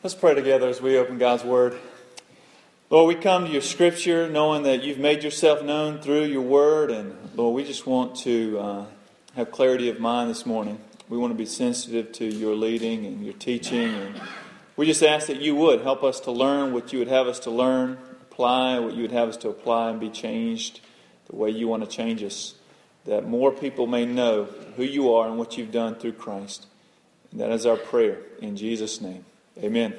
Let's pray together as we open God's Word. Lord, we come to your Scripture knowing that you've made yourself known through your Word, and Lord, we just want to uh, have clarity of mind this morning. We want to be sensitive to your leading and your teaching, and we just ask that you would help us to learn what you would have us to learn, apply what you would have us to apply, and be changed the way you want to change us, that more people may know who you are and what you've done through Christ. And that is our prayer in Jesus' name. Amen.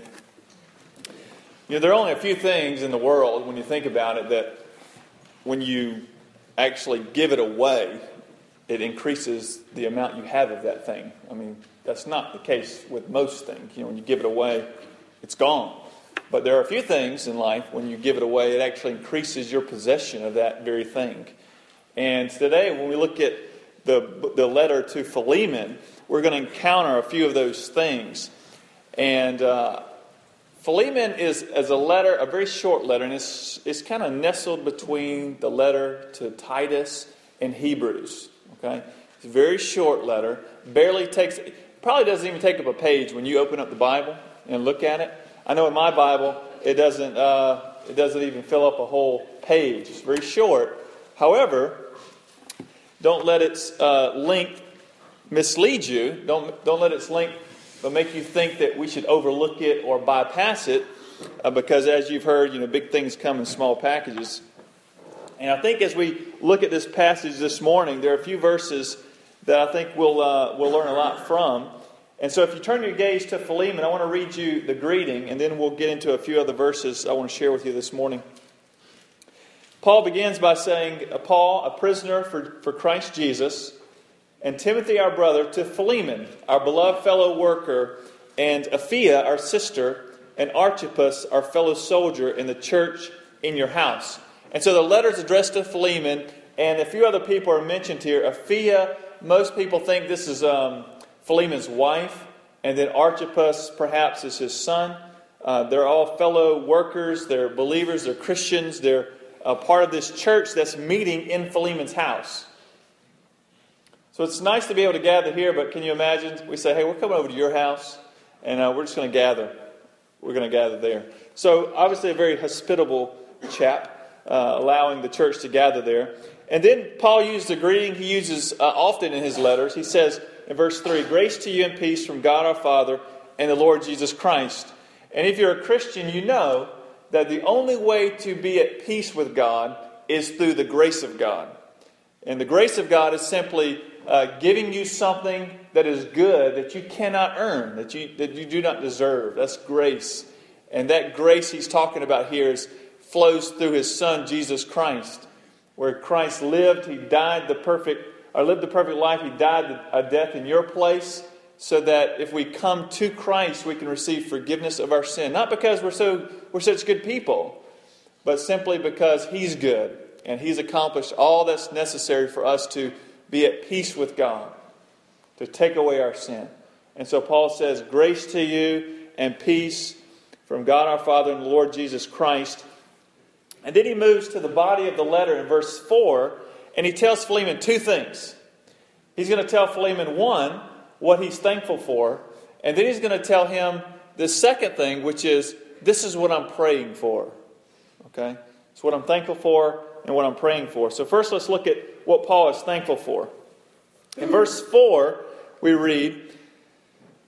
You know, there are only a few things in the world, when you think about it, that when you actually give it away, it increases the amount you have of that thing. I mean, that's not the case with most things. You know, when you give it away, it's gone. But there are a few things in life, when you give it away, it actually increases your possession of that very thing. And today, when we look at the, the letter to Philemon, we're going to encounter a few of those things. And uh, Philemon is as a letter, a very short letter, and it's, it's kind of nestled between the letter to Titus and Hebrews. Okay, it's a very short letter. Barely takes, probably doesn't even take up a page when you open up the Bible and look at it. I know in my Bible it doesn't. Uh, it doesn't even fill up a whole page. It's very short. However, don't let its uh, length mislead you. Don't don't let its length but make you think that we should overlook it or bypass it uh, because, as you've heard, you know, big things come in small packages. And I think as we look at this passage this morning, there are a few verses that I think we'll, uh, we'll learn a lot from. And so, if you turn your gaze to Philemon, I want to read you the greeting, and then we'll get into a few other verses I want to share with you this morning. Paul begins by saying, Paul, a prisoner for, for Christ Jesus and Timothy, our brother, to Philemon, our beloved fellow worker, and Apphia, our sister, and Archippus, our fellow soldier in the church in your house. And so the letter is addressed to Philemon, and a few other people are mentioned here. Apphia, most people think this is um, Philemon's wife, and then Archippus, perhaps, is his son. Uh, they're all fellow workers, they're believers, they're Christians, they're a part of this church that's meeting in Philemon's house. So it's nice to be able to gather here, but can you imagine? We say, hey, we're coming over to your house, and uh, we're just going to gather. We're going to gather there. So, obviously, a very hospitable chap, uh, allowing the church to gather there. And then Paul used the greeting he uses uh, often in his letters. He says in verse 3 Grace to you and peace from God our Father and the Lord Jesus Christ. And if you're a Christian, you know that the only way to be at peace with God is through the grace of God. And the grace of God is simply uh, giving you something that is good that you cannot earn, that you, that you do not deserve. That's grace. And that grace he's talking about here is, flows through his son, Jesus Christ. Where Christ lived, he died the perfect, or lived the perfect life, he died a death in your place, so that if we come to Christ, we can receive forgiveness of our sin. Not because we're so we're such good people, but simply because he's good and he's accomplished all that's necessary for us to be at peace with God, to take away our sin. And so Paul says, Grace to you and peace from God our Father and the Lord Jesus Christ. And then he moves to the body of the letter in verse 4, and he tells Philemon two things. He's going to tell Philemon, one, what he's thankful for, and then he's going to tell him the second thing, which is, this is what I'm praying for. Okay? It's what I'm thankful for and what I'm praying for. So, first, let's look at what Paul is thankful for. In verse 4, we read,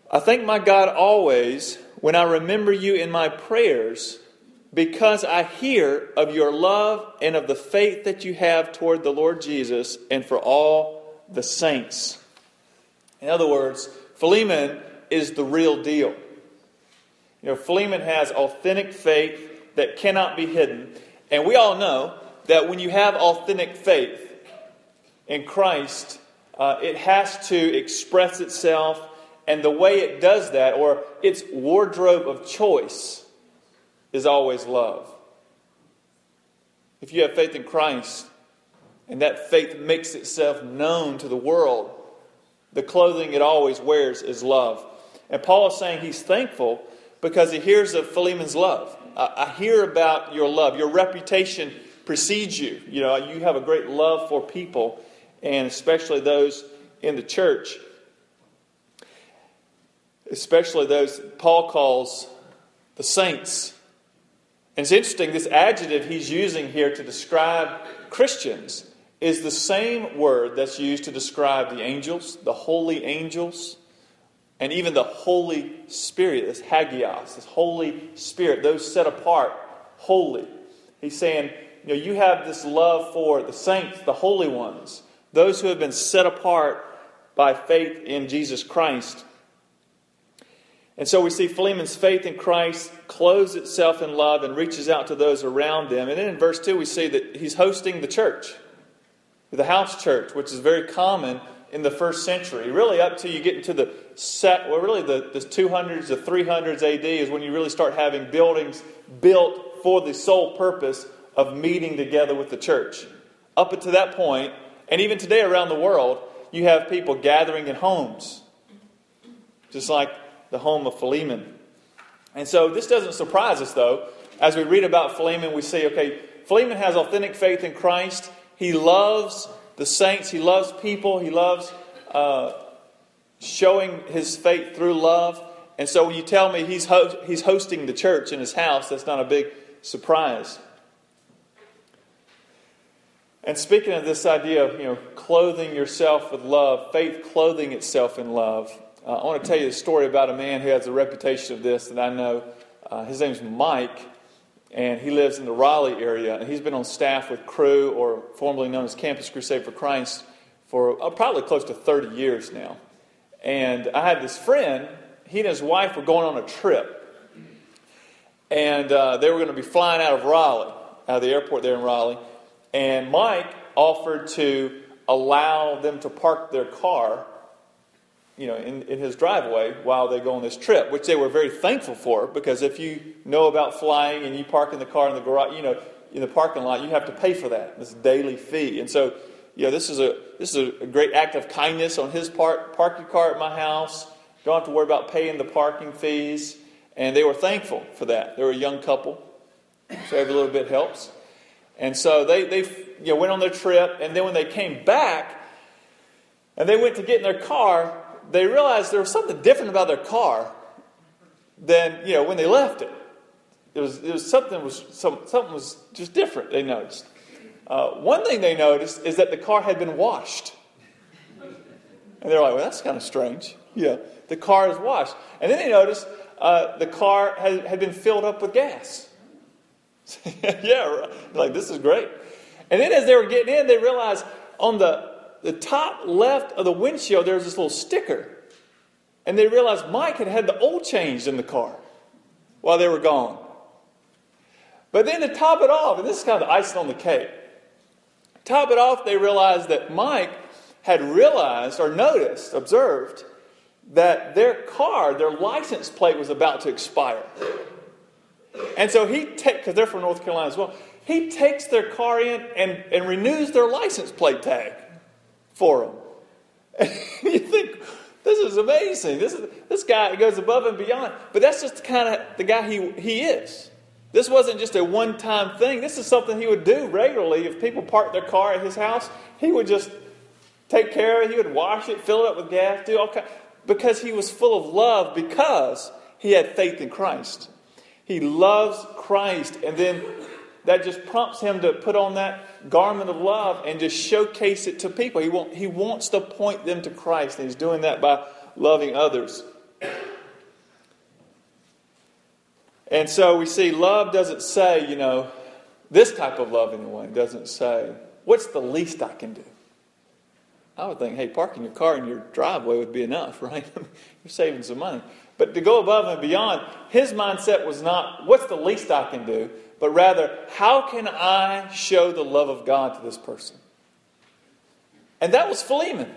I thank my God always when I remember you in my prayers, because I hear of your love and of the faith that you have toward the Lord Jesus and for all the saints. In other words, Philemon is the real deal. You know, Philemon has authentic faith that cannot be hidden. And we all know that when you have authentic faith in Christ, uh, it has to express itself, and the way it does that, or its wardrobe of choice, is always love. If you have faith in Christ, and that faith makes itself known to the world, the clothing it always wears is love. And Paul is saying he's thankful because he hears of Philemon's love. I, I hear about your love, your reputation precedes you. You know, you have a great love for people, and especially those in the church. Especially those Paul calls the saints. And it's interesting, this adjective he's using here to describe Christians is the same word that's used to describe the angels, the holy angels, and even the Holy Spirit, this hagios, this Holy Spirit, those set apart, holy. He's saying, you know, you have this love for the saints, the holy ones, those who have been set apart by faith in Jesus Christ. And so we see Philemon's faith in Christ clothes itself in love and reaches out to those around them. And then in verse 2, we see that he's hosting the church the house church, which is very common in the first century. Really, up to you get into the set, well, really the, the 200s, the 300s AD is when you really start having buildings built for the sole purpose of meeting together with the church. Up until that point, and even today around the world, you have people gathering in homes, just like the home of Philemon. And so this doesn't surprise us, though. As we read about Philemon, we see, okay, Philemon has authentic faith in Christ. He loves the saints, he loves people, he loves uh, showing his faith through love. And so when you tell me he's, ho- he's hosting the church in his house, that's not a big surprise. And speaking of this idea of you know clothing yourself with love, faith clothing itself in love, uh, I want to tell you a story about a man who has a reputation of this that I know. Uh, his name's Mike, and he lives in the Raleigh area. And he's been on staff with Cru, or formerly known as Campus Crusade for Christ, for uh, probably close to 30 years now. And I had this friend, he and his wife were going on a trip. And uh, they were going to be flying out of Raleigh, out of the airport there in Raleigh. And Mike offered to allow them to park their car you know, in, in his driveway while they go on this trip, which they were very thankful for because if you know about flying and you park in the car in the garage, you know, in the parking lot, you have to pay for that, this daily fee. And so, you know, this is a this is a great act of kindness on his part. Park your car at my house. Don't have to worry about paying the parking fees. And they were thankful for that. They were a young couple, so every little bit helps. And so they they you know, went on their trip, and then when they came back, and they went to get in their car, they realized there was something different about their car than you know when they left it. It was, it was something was some, something was just different. They noticed. Uh, one thing they noticed is that the car had been washed, and they're like, "Well, that's kind of strange." Yeah, the car is washed, and then they noticed uh, the car had, had been filled up with gas. yeah, like this is great. And then as they were getting in, they realized on the the top left of the windshield, there was this little sticker. And they realized Mike had had the oil changed in the car while they were gone. But then to top it off, and this is kind of the icing on the cake, top it off, they realized that Mike had realized or noticed, observed, that their car, their license plate was about to expire. And so he takes, because they're from North Carolina as well, he takes their car in and, and renews their license plate tag for them. And you think, this is amazing. This, is, this guy goes above and beyond. But that's just kind of the guy he, he is. This wasn't just a one time thing. This is something he would do regularly. If people parked their car at his house, he would just take care of it. He would wash it, fill it up with gas, do all kinds. Because he was full of love, because he had faith in Christ. He loves Christ. And then that just prompts him to put on that garment of love and just showcase it to people. He, want, he wants to point them to Christ, and he's doing that by loving others. And so we see love doesn't say, you know, this type of love anyway, doesn't say, what's the least I can do? I would think, hey, parking your car in your driveway would be enough, right? You're saving some money. But to go above and beyond, his mindset was not, what's the least I can do? but rather, how can I show the love of God to this person? And that was Philemon.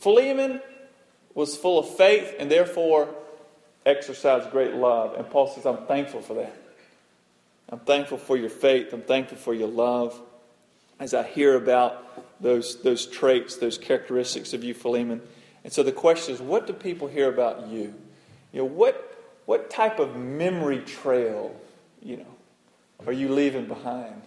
Philemon was full of faith and therefore exercised great love. And Paul says, I'm thankful for that. I'm thankful for your faith. I'm thankful for your love. As I hear about those, those traits, those characteristics of you, Philemon. And so the question is, what do people hear about you? You know, what, what type of memory trail you know, are you leaving behind?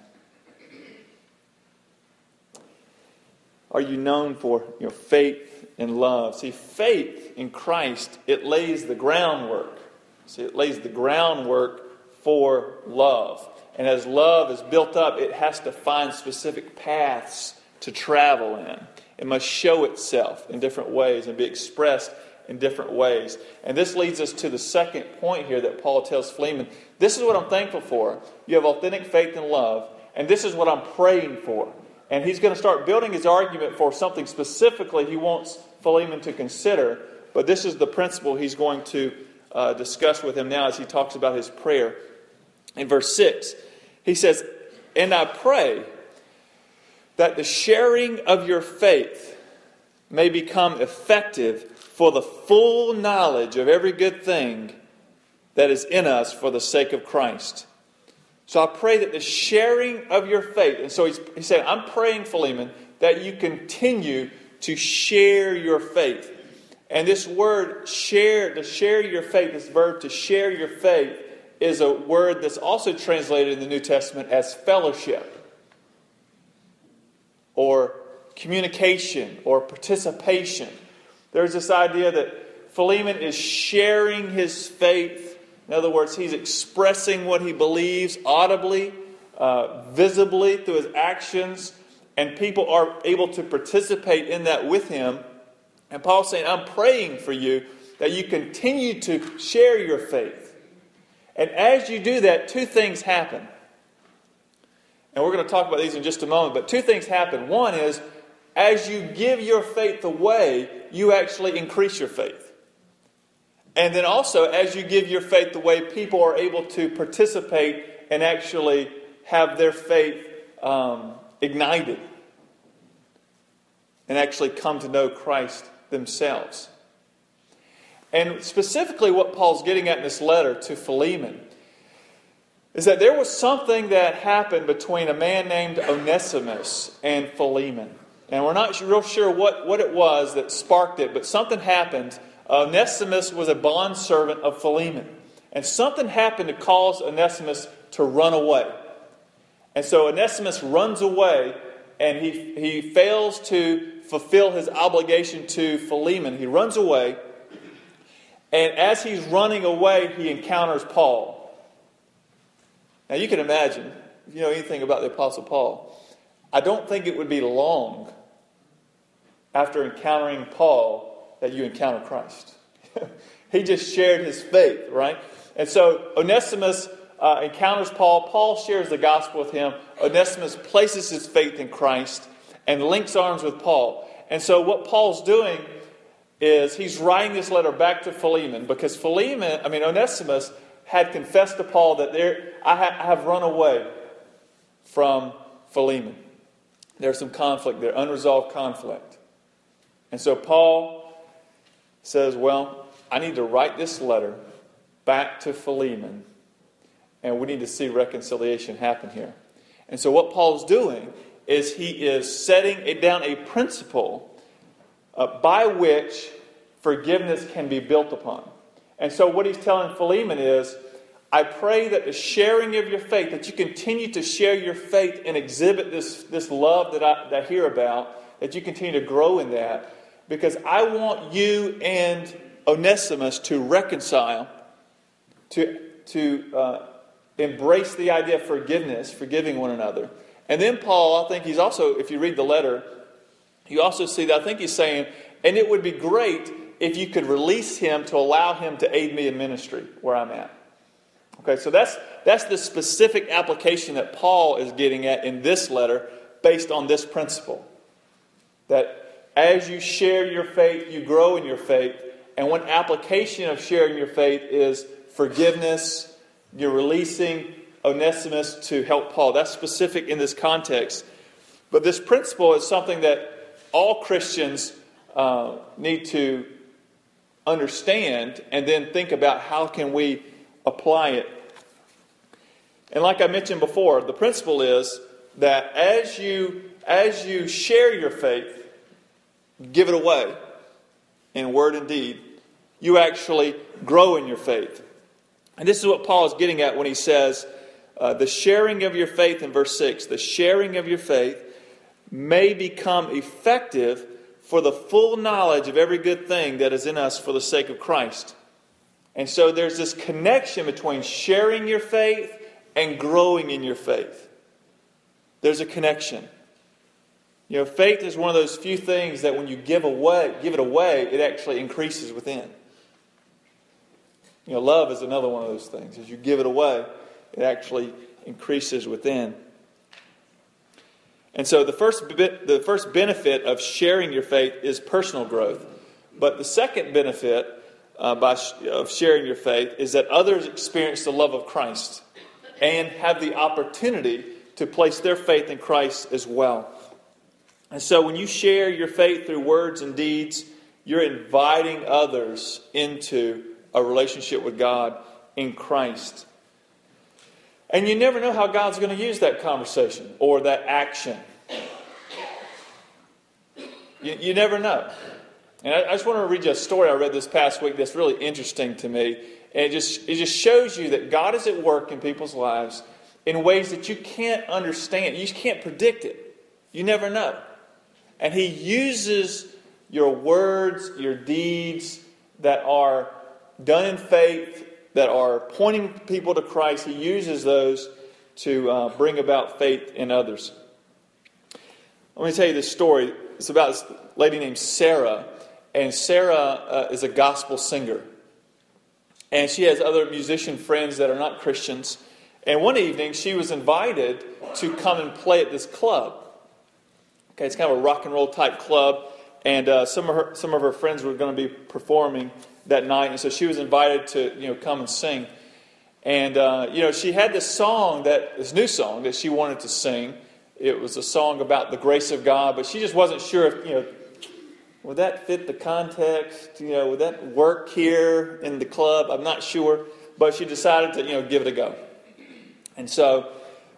Are you known for you know, faith and love? See, faith in Christ, it lays the groundwork See, it lays the groundwork for love. And as love is built up, it has to find specific paths to travel in. It must show itself in different ways and be expressed in different ways. And this leads us to the second point here that Paul tells Philemon. This is what I'm thankful for. You have authentic faith and love, and this is what I'm praying for. And he's going to start building his argument for something specifically he wants Philemon to consider. But this is the principle he's going to uh, discuss with him now as he talks about his prayer. In verse 6, he says, And I pray that the sharing of your faith may become effective for the full knowledge of every good thing that is in us for the sake of Christ so I pray that the sharing of your faith, and so he's, he's saying, I'm praying, Philemon, that you continue to share your faith. And this word, share, to share your faith, this verb to share your faith, is a word that's also translated in the New Testament as fellowship or communication or participation. There's this idea that Philemon is sharing his faith in other words, he's expressing what he believes audibly, uh, visibly through his actions, and people are able to participate in that with him. And Paul's saying, I'm praying for you that you continue to share your faith. And as you do that, two things happen. And we're going to talk about these in just a moment, but two things happen. One is, as you give your faith away, you actually increase your faith. And then also, as you give your faith away, people are able to participate and actually have their faith um, ignited and actually come to know Christ themselves. And specifically, what Paul's getting at in this letter to Philemon is that there was something that happened between a man named Onesimus and Philemon. And we're not real sure what, what it was that sparked it, but something happened Onesimus was a bondservant of Philemon. And something happened to cause Onesimus to run away. And so Onesimus runs away and he, he fails to fulfill his obligation to Philemon. He runs away. And as he's running away, he encounters Paul. Now you can imagine, if you know anything about the Apostle Paul, I don't think it would be long after encountering Paul that you encounter Christ. he just shared his faith, right? And so Onesimus uh, encounters Paul. Paul shares the gospel with him. Onesimus places his faith in Christ and links arms with Paul. And so what Paul's doing is he's writing this letter back to Philemon because Philemon, I mean Onesimus, had confessed to Paul that there I, ha- I have run away from Philemon. There's some conflict there, unresolved conflict. And so Paul says, Well, I need to write this letter back to Philemon, and we need to see reconciliation happen here. And so, what Paul's doing is he is setting down a principle uh, by which forgiveness can be built upon. And so, what he's telling Philemon is, I pray that the sharing of your faith, that you continue to share your faith and exhibit this, this love that I, that I hear about, that you continue to grow in that, because I want you and Onesimus to reconcile, to, to uh, embrace the idea of forgiveness, forgiving one another. And then Paul, I think he's also, if you read the letter, you also see that I think he's saying, and it would be great if you could release him to allow him to aid me in ministry where I'm at. Okay, so that's, that's the specific application that Paul is getting at in this letter based on this principle. That as you share your faith, you grow in your faith. And one application of sharing your faith is forgiveness. You're releasing Onesimus to help Paul. That's specific in this context. But this principle is something that all Christians uh, need to understand and then think about how can we apply it. And like I mentioned before, the principle is that as you as you share your faith, give it away in word and deed, you actually grow in your faith. And this is what Paul is getting at when he says, uh, the sharing of your faith in verse 6, the sharing of your faith may become effective for the full knowledge of every good thing that is in us for the sake of Christ. And so there's this connection between sharing your faith and growing in your faith. There's a connection. You know, faith is one of those few things that when you give away, give it away, it actually increases within. You know, love is another one of those things. As you give it away, it actually increases within. And so the first, the first benefit of sharing your faith is personal growth. But the second benefit uh, by, of sharing your faith is that others experience the love of Christ and have the opportunity to place their faith in Christ as well. And so when you share your faith through words and deeds, you're inviting others into a relationship with God in Christ. And you never know how God's going to use that conversation or that action. You, you never know. And I, I, just want to read you a story I read this past week that's really interesting to me. And it just, it just shows you that God is at work in people's lives in ways that you can't understand. You can't predict it. You never know. And He uses your words, your deeds that are done in faith that are pointing people to Christ, he uses those to uh, bring about faith in others. Let me tell you this story. It's about this lady named Sarah, and Sarah uh, is a gospel singer. And she has other musician friends that are not Christians. And one evening, she was invited to come and play at this club. Okay, it's kind of a rock and roll type club, and uh, some of her some of her friends were going to be performing that night, and so she was invited to you know come and sing. And uh, you know she had this song that this new song that she wanted to sing. It was a song about the grace of God, but she just wasn't sure if you know would that fit the context. You know, would that work here in the club? I'm not sure, but she decided to you know give it a go. And so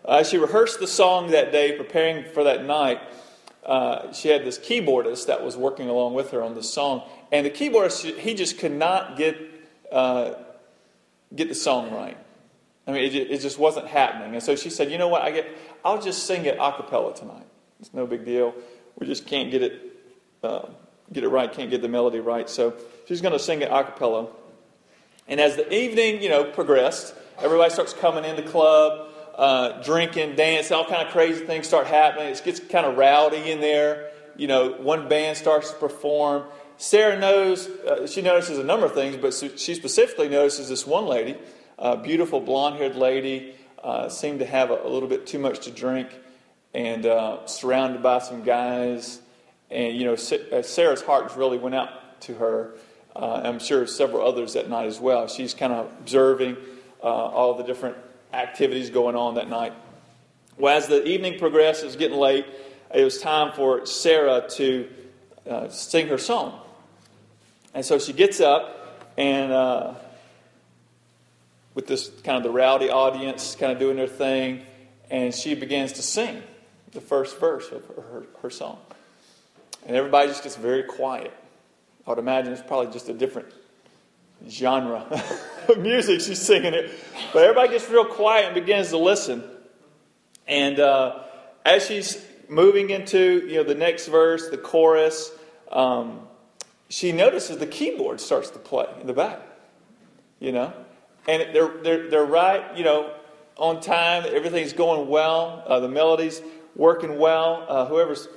uh, she rehearsed the song that day, preparing for that night. Uh, she had this keyboardist that was working along with her on this song, and the keyboardist, he just could not get, uh, get the song right. I mean, it, it, just wasn't happening. And so she said, you know what, I get, I'll just sing it a cappella tonight. It's no big deal. We just can't get it, uh, get it right, can't get the melody right. So she's going to sing it a cappella. And as the evening, you know, progressed, everybody starts coming in the club, uh, drinking, dancing, all kind of crazy things start happening. It gets kind of rowdy in there. You know, one band starts to perform. Sarah knows, uh, she notices a number of things, but she specifically notices this one lady, a beautiful blonde haired lady, uh, seemed to have a, a, little bit too much to drink and uh, surrounded by some guys. And, you know, uh, Sarah's heart really went out to her. Uh, I'm sure several others that night as well. She's kind of observing uh, all the different activities going on that night. Well, as the evening progressed, it was getting late. It was time for Sarah to sing her song. And so she gets up and uh, with this kind of the rowdy audience kind of doing their thing, and she begins to sing the first verse of her, her, her song. And everybody just gets very quiet. I would imagine it's probably just a different genre of music she's singing it. But everybody gets real quiet and begins to listen. And uh, as she's moving into you know the next verse, the chorus, um, she notices the keyboard starts to play in the back, you know, and they're, they're, they're right, you know, on time. Everything's going well. Uh, the melody's working well. Uh, whoever's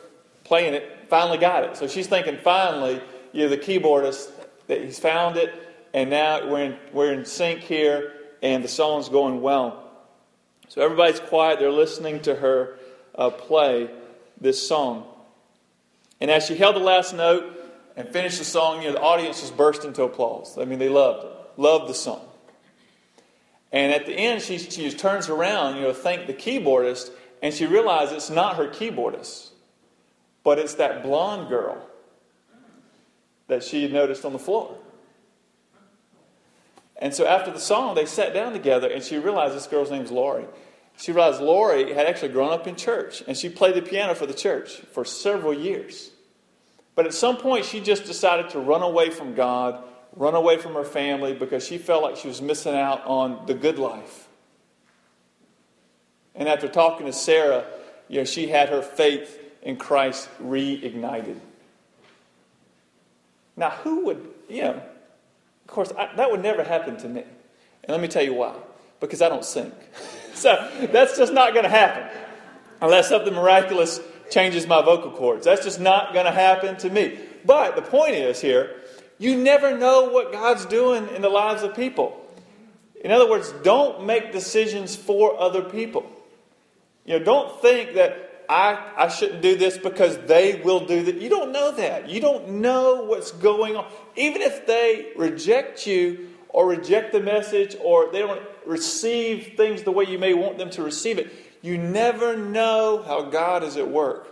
playing it finally got it. So she's thinking, finally, you know, the keyboardist, that he's found it, and now we're in, we're in sync here, and the song's going well. So everybody's quiet. They're listening to her uh, play this song. And as she held the last note, and finished the song, you know, the audience just burst into applause. I mean, they loved it, loved the song. And at the end, she, she just turns around, you know, thank the keyboardist, and she realizes it's not her keyboardist, but it's that blonde girl that she had noticed on the floor. And so after the song, they sat down together, and she realized this girl's name name's Lori. She realized Lori had actually grown up in church, and she played the piano for the church for several years. But at some point, she just decided to run away from God, run away from her family, because she felt like she was missing out on the good life. And after talking to Sarah, you know, she had her faith in Christ reignited. Now, who would, you know, Of course, I, that would never happen to me. And let me tell you why. Because I don't sink. so that's just not going to happen unless something miraculous changes my vocal cords. That's just not going to happen to me. But the point is here, you never know what God's doing in the lives of people. In other words, don't make decisions for other people. You know, don't think that I, I shouldn't do this because they will do that. You don't know that. You don't know what's going on. Even if they reject you or reject the message or they don't receive things the way you may want them to receive it, you never know how God is at work.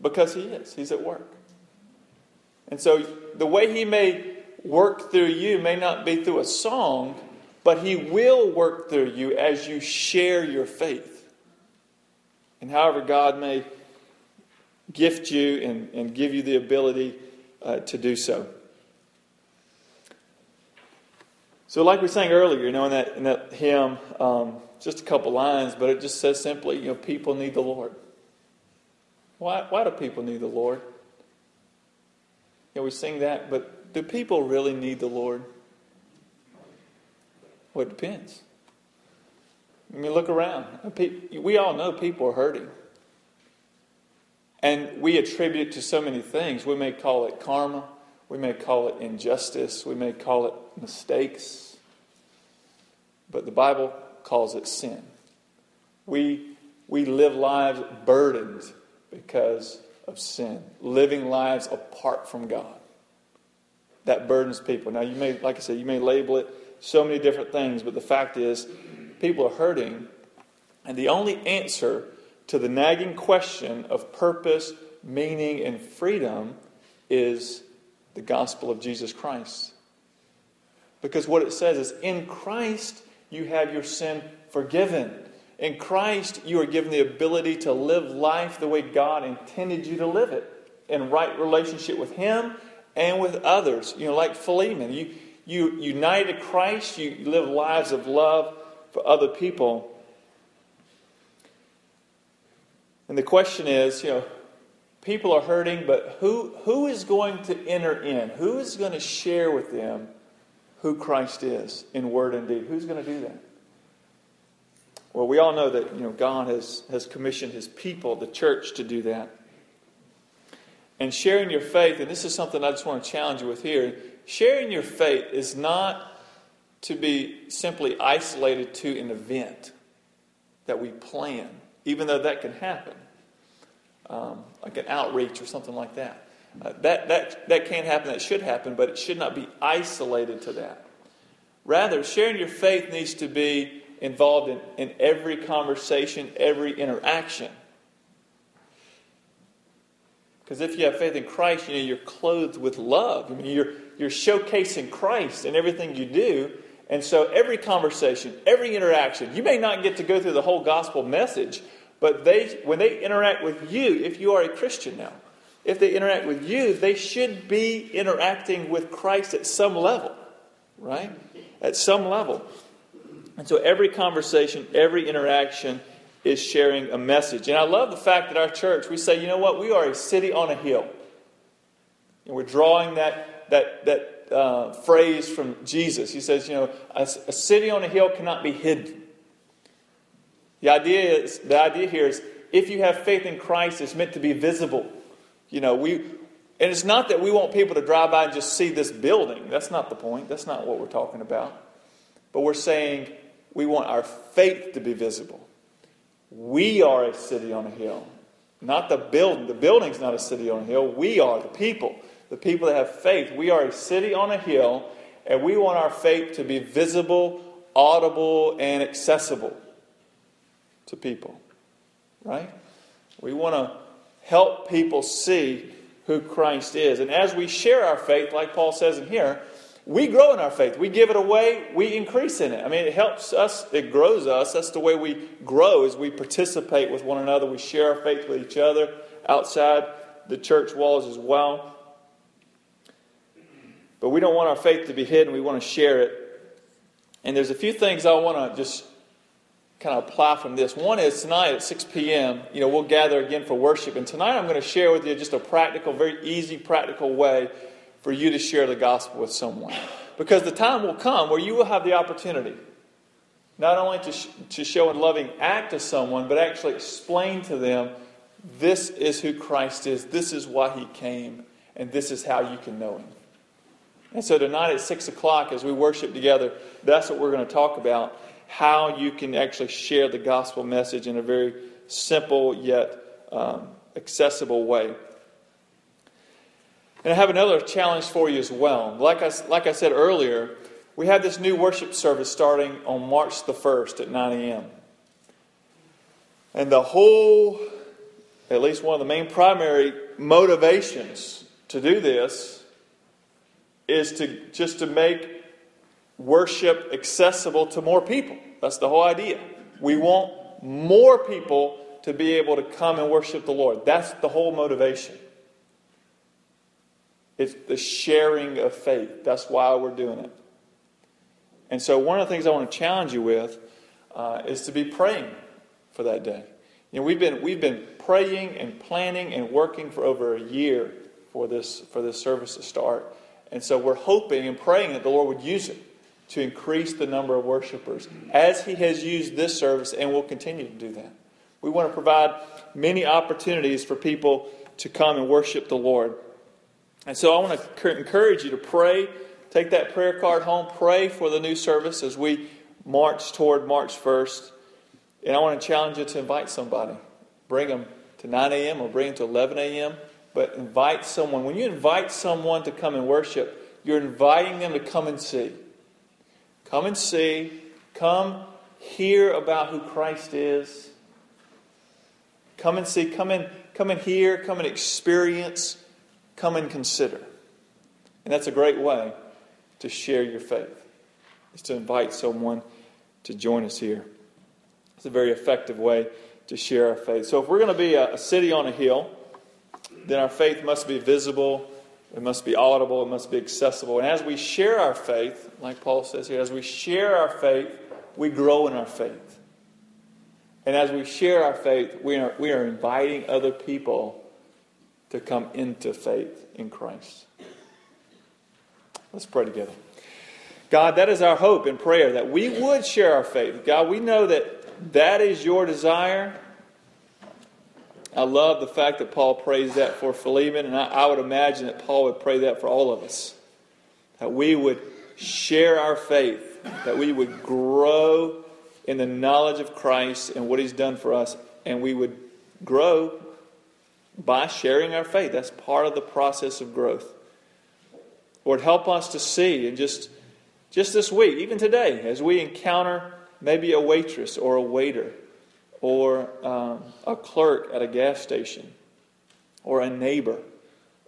Because He is. He's at work. And so the way He may work through you may not be through a song, but He will work through you as you share your faith. And however God may gift you and, and give you the ability uh, to do so. So, like we sang earlier, you know, in that, in that hymn, um, just a couple lines, but it just says simply, you know, people need the Lord. Why, why do people need the Lord? You know, we sing that, but do people really need the Lord? Well, it depends. I mean, look around. We all know people are hurting. And we attribute it to so many things. We may call it karma. We may call it injustice. We may call it mistakes. But the Bible calls it sin. We, we live lives burdened because of sin, living lives apart from God. That burdens people. Now, you may, like I said, you may label it so many different things, but the fact is, people are hurting, and the only answer to the nagging question of purpose, meaning, and freedom is the gospel of Jesus Christ. Because what it says is, in Christ, you have your sin forgiven. In Christ, you are given the ability to live life the way God intended you to live it in right relationship with Him and with others. You know, like Philemon, you, you unite to Christ, you live lives of love for other people. And the question is, you know, people are hurting, but who, who is going to enter in? Who is going to share with them who Christ is in word and deed? Who's going to do that? Well, we all know that you know God has, has commissioned his people, the church, to do that. And sharing your faith, and this is something I just want to challenge you with here, sharing your faith is not to be simply isolated to an event that we plan, even though that can happen, um, like an outreach or something like that. Uh, that, that, that can happen, that should happen, but it should not be isolated to that. Rather, sharing your faith needs to be involved in, in every conversation, every interaction. Because if you have faith in Christ, you know, you're clothed with love. I mean, you're, you're showcasing Christ in everything you do. And so every conversation, every interaction, you may not get to go through the whole gospel message, but they, when they interact with you, if you are a Christian now, if they interact with you, they should be interacting with Christ at some level, right? At some level. And so every conversation, every interaction is sharing a message. And I love the fact that our church, we say, you know what, we are a city on a hill. And we're drawing that, that, that uh, phrase from Jesus. He says, you know, a, a city on a hill cannot be hidden. The idea is the idea here is if you have faith in Christ, it's meant to be visible. You know, we and it's not that we want people to drive by and just see this building. That's not the point. That's not what we're talking about. But we're saying we want our faith to be visible. We are a city on a hill. Not the building. The building's not a city on a hill. We are the people the people that have faith. We are a city on a hill, and we want our faith to be visible, audible, and accessible to people. Right? We want to help people see who Christ is. And as we share our faith, like Paul says in here, we grow in our faith. We give it away, we increase in it. I mean, it helps us, it grows us. That's the way we grow as we participate with one another. We share our faith with each other outside the church walls as well. But we don't want our faith to be hidden. We want to share it. And there's a few things I want to just kind of apply from this. One is tonight at 6 p.m., you know, we'll gather again for worship. And tonight I'm going to share with you just a practical, very easy, practical way for you to share the gospel with someone. Because the time will come where you will have the opportunity not only to, sh- to show a loving act to someone, but actually explain to them this is who Christ is, this is why he came, and this is how you can know him. And so tonight at 6 o'clock, as we worship together, that's what we're going to talk about how you can actually share the gospel message in a very simple yet um, accessible way. And I have another challenge for you as well. Like I, like I said earlier, we have this new worship service starting on March the 1st at 9 a.m. And the whole, at least one of the main primary motivations to do this is to just to make worship accessible to more people. That's the whole idea. We want more people to be able to come and worship the Lord. That's the whole motivation. It's the sharing of faith. That's why we're doing it. And so, one of the things I want to challenge you with uh, is to be praying for that day. You know, we've been, we've been praying and planning and working for over a year for this, for this service to start. And so, we're hoping and praying that the Lord would use it to increase the number of worshipers as He has used this service and will continue to do that. We want to provide many opportunities for people to come and worship the Lord. And so, I want to encourage you to pray Take that prayer card home, pray for the new service as we march toward March 1st. And I want to challenge you to invite somebody. Bring them to 9 a.m. or bring them to 11 a.m. But invite someone. When you invite someone to come and worship, you're inviting them to come and see. Come and see. Come hear about who Christ is. Come and see. Come and, come and hear. Come and experience. Come and consider. And that's a great way to share your faith, is to invite someone to join us here. It's a very effective way to share our faith. So, if we're going to be a, a city on a hill, then our faith must be visible, it must be audible, it must be accessible. And as we share our faith, like Paul says here, as we share our faith, we grow in our faith. And as we share our faith, we are, we are inviting other people to come into faith in Christ. Let's pray together. God, that is our hope and prayer that we would share our faith. God, we know that that is your desire. I love the fact that Paul prays that for Philemon, and I, I would imagine that Paul would pray that for all of us. That we would share our faith, that we would grow in the knowledge of Christ and what He's done for us, and we would grow by sharing our faith. That's part of the process of growth. Lord, help us to see and just, just this week, even today, as we encounter maybe a waitress or a waiter or um, a clerk at a gas station or a neighbor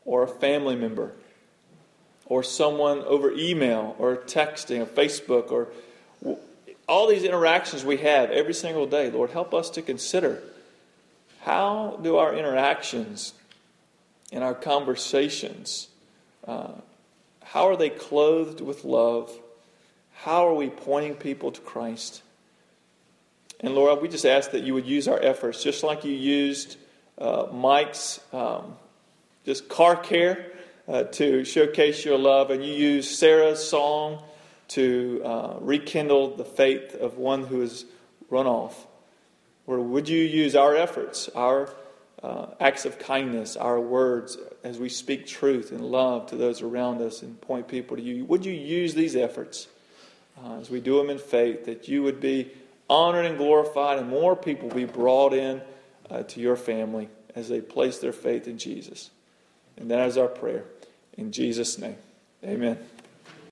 or a family member or someone over email or texting or Facebook or all these interactions we have every single day, Lord, help us to consider how do our interactions and our conversations uh, how are they clothed with love? How are we pointing people to Christ? And Lord, we just ask that you would use our efforts, just like you used uh, Mike's um, just car care uh, to showcase your love, and you used Sarah's song to uh, rekindle the faith of one who has run off. Or would you use our efforts, our uh, acts of kindness, our words, as we speak truth and love to those around us and point people to you. Would you use these efforts uh, as we do them in faith that you would be honored and glorified and more people be brought in uh, to your family as they place their faith in Jesus? And that is our prayer. In Jesus' name, amen.